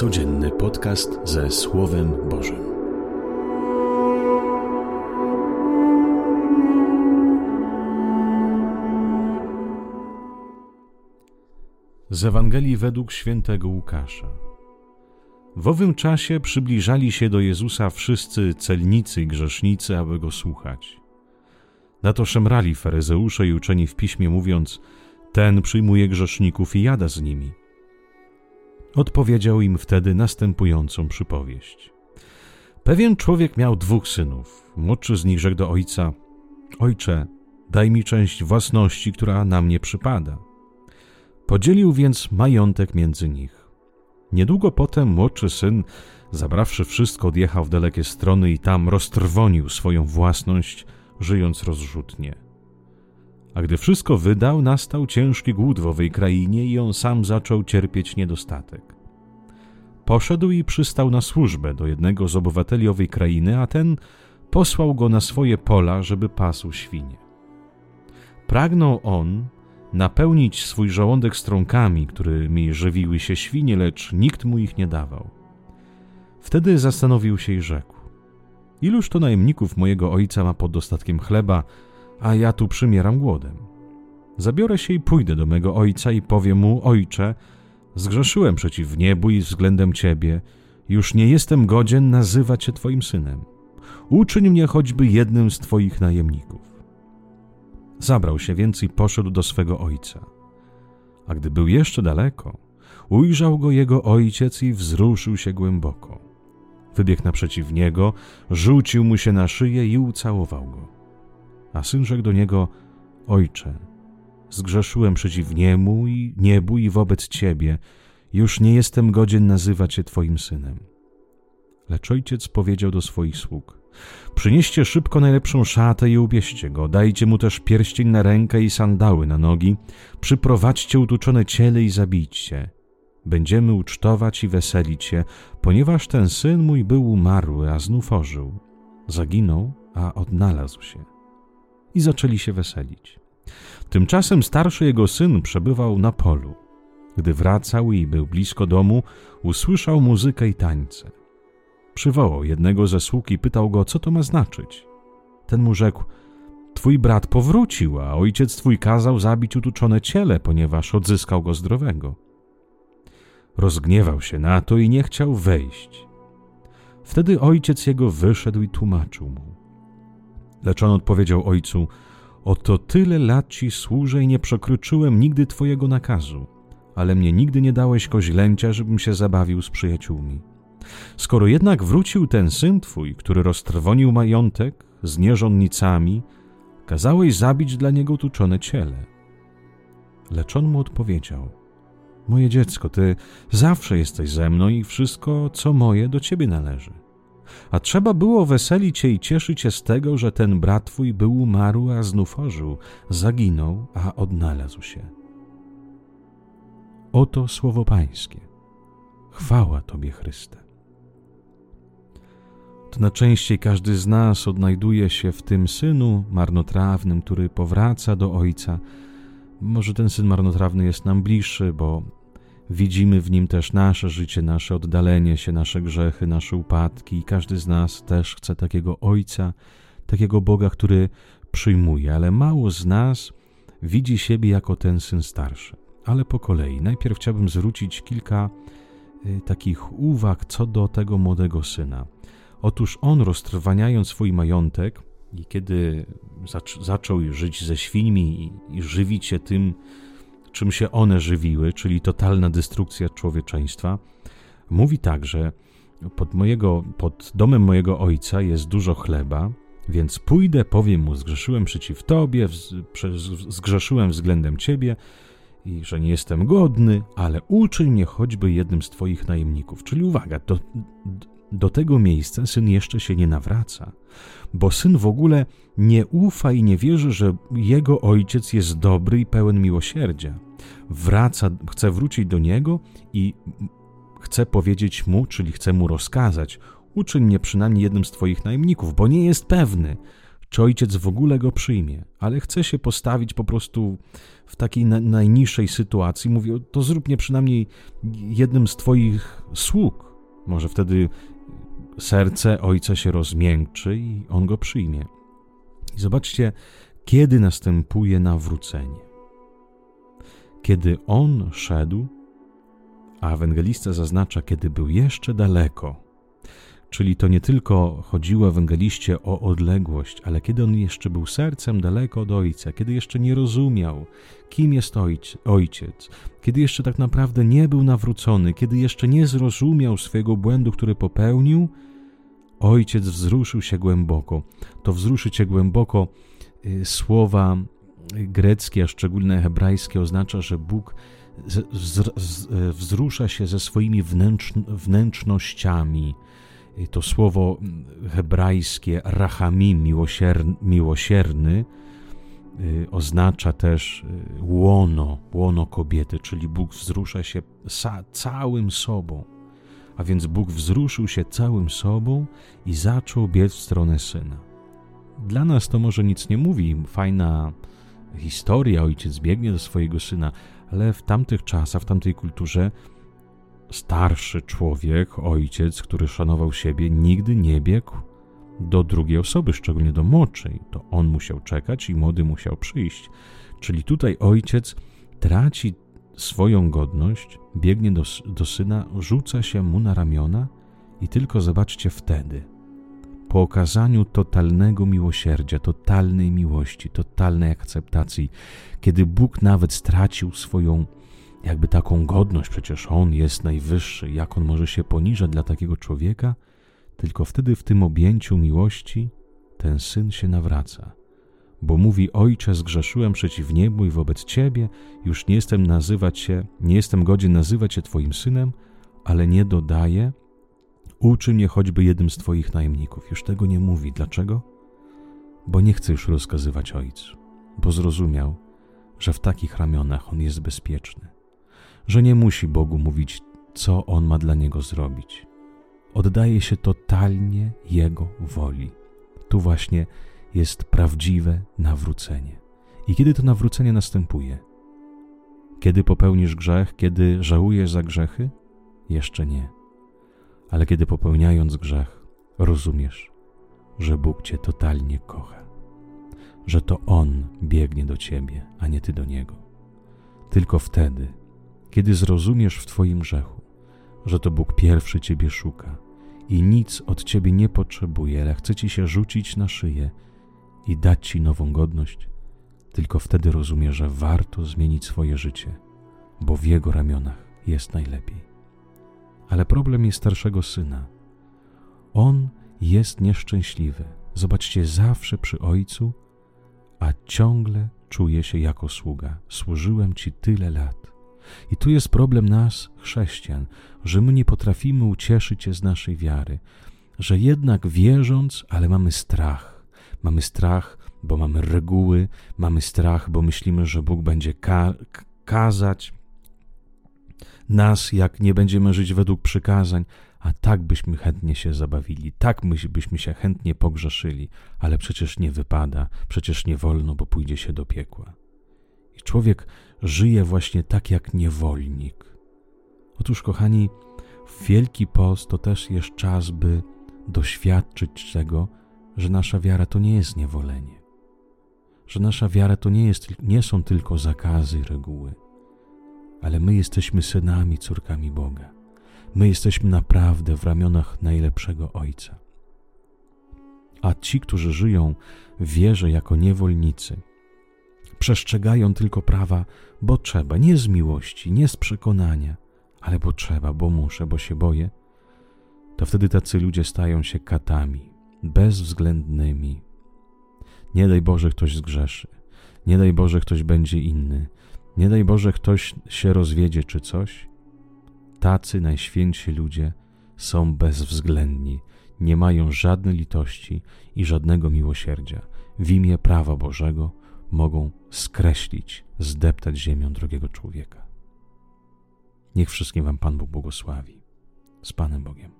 Codzienny podcast ze Słowem Bożym. Z Ewangelii według świętego Łukasza. W owym czasie przybliżali się do Jezusa wszyscy celnicy i grzesznicy, aby go słuchać. Na to szemrali faryzeusze i uczeni w piśmie, mówiąc: Ten przyjmuje grzeszników i jada z nimi. Odpowiedział im wtedy następującą przypowieść. Pewien człowiek miał dwóch synów. Młodszy z nich rzekł do ojca: Ojcze, daj mi część własności, która na mnie przypada. Podzielił więc majątek między nich. Niedługo potem młodszy syn, zabrawszy wszystko, odjechał w dalekie strony i tam roztrwonił swoją własność, żyjąc rozrzutnie. A gdy wszystko wydał, nastał ciężki głód w owej krainie i on sam zaczął cierpieć niedostatek. Poszedł i przystał na służbę do jednego z obywateli owej krainy, a ten posłał go na swoje pola, żeby pasł świnie. Pragnął on napełnić swój żołądek strąkami, którymi żywiły się świnie, lecz nikt mu ich nie dawał. Wtedy zastanowił się i rzekł: Iluż to najemników mojego ojca ma pod dostatkiem chleba, a ja tu przymieram głodem. Zabiorę się i pójdę do mego ojca i powiem mu: Ojcze, zgrzeszyłem przeciw niebu i względem ciebie, już nie jestem godzien nazywać się twoim synem. Uczyń mnie choćby jednym z twoich najemników. Zabrał się więc i poszedł do swego ojca. A gdy był jeszcze daleko, ujrzał go jego ojciec i wzruszył się głęboko. Wybiegł naprzeciw niego, rzucił mu się na szyję i ucałował go. A syn rzekł do niego: Ojcze, zgrzeszyłem przeciw niemu i niebu i wobec ciebie, już nie jestem godzien nazywać się twoim synem. Lecz ojciec powiedział do swoich sług: Przynieście szybko najlepszą szatę i ubieście go, dajcie mu też pierścień na rękę i sandały na nogi, przyprowadźcie utuczone ciele i zabijcie. Będziemy ucztować i weselić się, ponieważ ten syn mój był umarły, a znów ożył. Zaginął, a odnalazł się. I zaczęli się weselić. Tymczasem starszy jego syn przebywał na polu. Gdy wracał i był blisko domu, usłyszał muzykę i tańce. Przywołał jednego ze sług i pytał go, co to ma znaczyć. Ten mu rzekł: Twój brat powrócił, a ojciec twój kazał zabić utuczone ciele, ponieważ odzyskał go zdrowego. Rozgniewał się na to i nie chciał wejść. Wtedy ojciec jego wyszedł i tłumaczył mu. Lecz on odpowiedział ojcu: Oto tyle lat ci służę i nie przekroczyłem nigdy twojego nakazu, ale mnie nigdy nie dałeś koźlęcia, żebym się zabawił z przyjaciółmi. Skoro jednak wrócił ten syn twój, który roztrwonił majątek z nierządnicami, kazałeś zabić dla niego tuczone ciele. Lecz on mu odpowiedział: Moje dziecko, ty zawsze jesteś ze mną i wszystko, co moje, do ciebie należy. A trzeba było weselić się i cieszyć się z tego, że ten brat twój był umarł, a znów ożył, zaginął, a odnalazł się. Oto słowo Pańskie. Chwała Tobie, Chryste. To najczęściej każdy z nas odnajduje się w tym synu marnotrawnym, który powraca do ojca. Może ten syn marnotrawny jest nam bliższy, bo widzimy w nim też nasze życie, nasze oddalenie się, nasze grzechy, nasze upadki, i każdy z nas też chce takiego ojca, takiego Boga, który przyjmuje, ale mało z nas widzi siebie jako ten syn starszy. Ale po kolei, najpierw chciałbym zwrócić kilka y, takich uwag co do tego młodego syna. Otóż on, roztrwaniając swój majątek, i kiedy zac zaczął żyć ze świńmi i, i żywić się tym, czym się one żywiły, czyli totalna destrukcja człowieczeństwa, mówi tak, że pod, mojego, pod domem mojego ojca jest dużo chleba, więc pójdę, powiem mu, zgrzeszyłem przeciw Tobie, zgrzeszyłem względem Ciebie i że nie jestem godny, ale uczyń mnie choćby jednym z Twoich najemników. Czyli uwaga, do, do tego miejsca syn jeszcze się nie nawraca, bo syn w ogóle nie ufa i nie wierzy, że jego ojciec jest dobry i pełen miłosierdzia. Wraca, chce wrócić do niego i chce powiedzieć mu, czyli chce mu rozkazać: uczyń mnie przynajmniej jednym z twoich najemników, bo nie jest pewny, czy ojciec w ogóle go przyjmie, ale chce się postawić po prostu w takiej na, najniższej sytuacji. Mówi, to zrób mnie przynajmniej jednym z Twoich sług. Może wtedy serce ojca się rozmiękczy i on go przyjmie. I zobaczcie, kiedy następuje nawrócenie. Kiedy on szedł, a ewangelista zaznacza, kiedy był jeszcze daleko, Czyli to nie tylko chodziło ewangeliście o odległość, ale kiedy on jeszcze był sercem daleko od Ojca, kiedy jeszcze nie rozumiał, kim jest Ojciec, kiedy jeszcze tak naprawdę nie był nawrócony, kiedy jeszcze nie zrozumiał swojego błędu, który popełnił, Ojciec wzruszył się głęboko. To wzruszyć się głęboko y, słowa greckie, a szczególnie hebrajskie oznacza, że Bóg wzrusza się ze swoimi wnętrznościami, to słowo hebrajskie rachamim, miłosierny, miłosierny oznacza też y, łono, łono kobiety, czyli Bóg wzrusza się całym sobą. A więc Bóg wzruszył się całym sobą i zaczął biec w stronę syna. Dla nas to może nic nie mówi, fajna historia, ojciec biegnie do swojego syna, ale w tamtych czasach, w tamtej kulturze starszy człowiek, ojciec, który szanował siebie, nigdy nie biegł do drugiej osoby, szczególnie do młodszej. To on musiał czekać i młody musiał przyjść. Czyli tutaj ojciec traci swoją godność, biegnie do, do syna, rzuca się mu na ramiona i tylko zobaczcie wtedy, po okazaniu totalnego miłosierdzia, totalnej miłości, totalnej akceptacji, kiedy Bóg nawet stracił swoją jakby taką godność, przecież on jest najwyższy, jak on może się poniżać dla takiego człowieka? Tylko wtedy w tym objęciu miłości ten syn się nawraca, bo mówi: Ojcze, zgrzeszyłem przeciw niebu i wobec ciebie, już nie jestem nazywać się, nie jestem godzien nazywać się twoim synem, ale nie dodaje, uczy mnie choćby jednym z twoich najemników. Już tego nie mówi. Dlaczego? Bo nie chce już rozkazywać ojcu, bo zrozumiał, że w takich ramionach on jest bezpieczny że nie musi Bogu mówić, co on ma dla niego zrobić. Oddaje się totalnie Jego woli. Tu właśnie jest prawdziwe nawrócenie. I kiedy to nawrócenie następuje? Kiedy popełnisz grzech, kiedy żałujesz za grzechy? Jeszcze nie. Ale kiedy popełniając grzech, rozumiesz, że Bóg cię totalnie kocha, że to On biegnie do ciebie, a nie ty do Niego. Tylko wtedy kiedy zrozumiesz w Twoim grzechu, że to Bóg pierwszy Ciebie szuka i nic od Ciebie nie potrzebuje, ale chce Ci się rzucić na szyję i dać Ci nową godność, tylko wtedy rozumiesz, że warto zmienić swoje życie, bo w Jego ramionach jest najlepiej. Ale problem jest starszego syna. On jest nieszczęśliwy. Zobaczcie, zawsze przy ojcu, a ciągle czuje się jako sługa. Służyłem Ci tyle lat i tu jest problem nas, chrześcijan, że my nie potrafimy ucieszyć się z naszej wiary, że jednak wierząc, ale mamy strach. Mamy strach, bo mamy reguły, mamy strach, bo myślimy, że Bóg będzie ka kazać nas, jak nie będziemy żyć według przykazań, a tak byśmy chętnie się zabawili, tak byśmy się chętnie pogrzeszyli, ale przecież nie wypada, przecież nie wolno, bo pójdzie się do piekła. I człowiek żyje właśnie tak jak niewolnik. Otóż, kochani, Wielki Post to też jest czas, by doświadczyć tego, że nasza wiara to nie jest niewolenie, że nasza wiara to nie, jest, nie są tylko zakazy reguły, ale my jesteśmy synami, córkami Boga. My jesteśmy naprawdę w ramionach najlepszego Ojca. A ci, którzy żyją w wierze jako niewolnicy, przestrzegają tylko prawa, bo trzeba, nie z miłości, nie z przekonania, ale bo trzeba, bo muszę, bo się boję, to wtedy tacy ludzie stają się katami, bezwzględnymi. Nie daj Boże, ktoś zgrzeszy, nie daj Boże, ktoś będzie inny, nie daj Boże, ktoś się rozwiedzie czy coś. Tacy najświętsi ludzie są bezwzględni, nie mają żadnej litości i żadnego miłosierdzia. W imię prawa Bożego mogą skreślić, zdeptać ziemią drugiego człowieka. Niech wszystkim Wam Pan Bóg błogosławi. Z Panem Bogiem.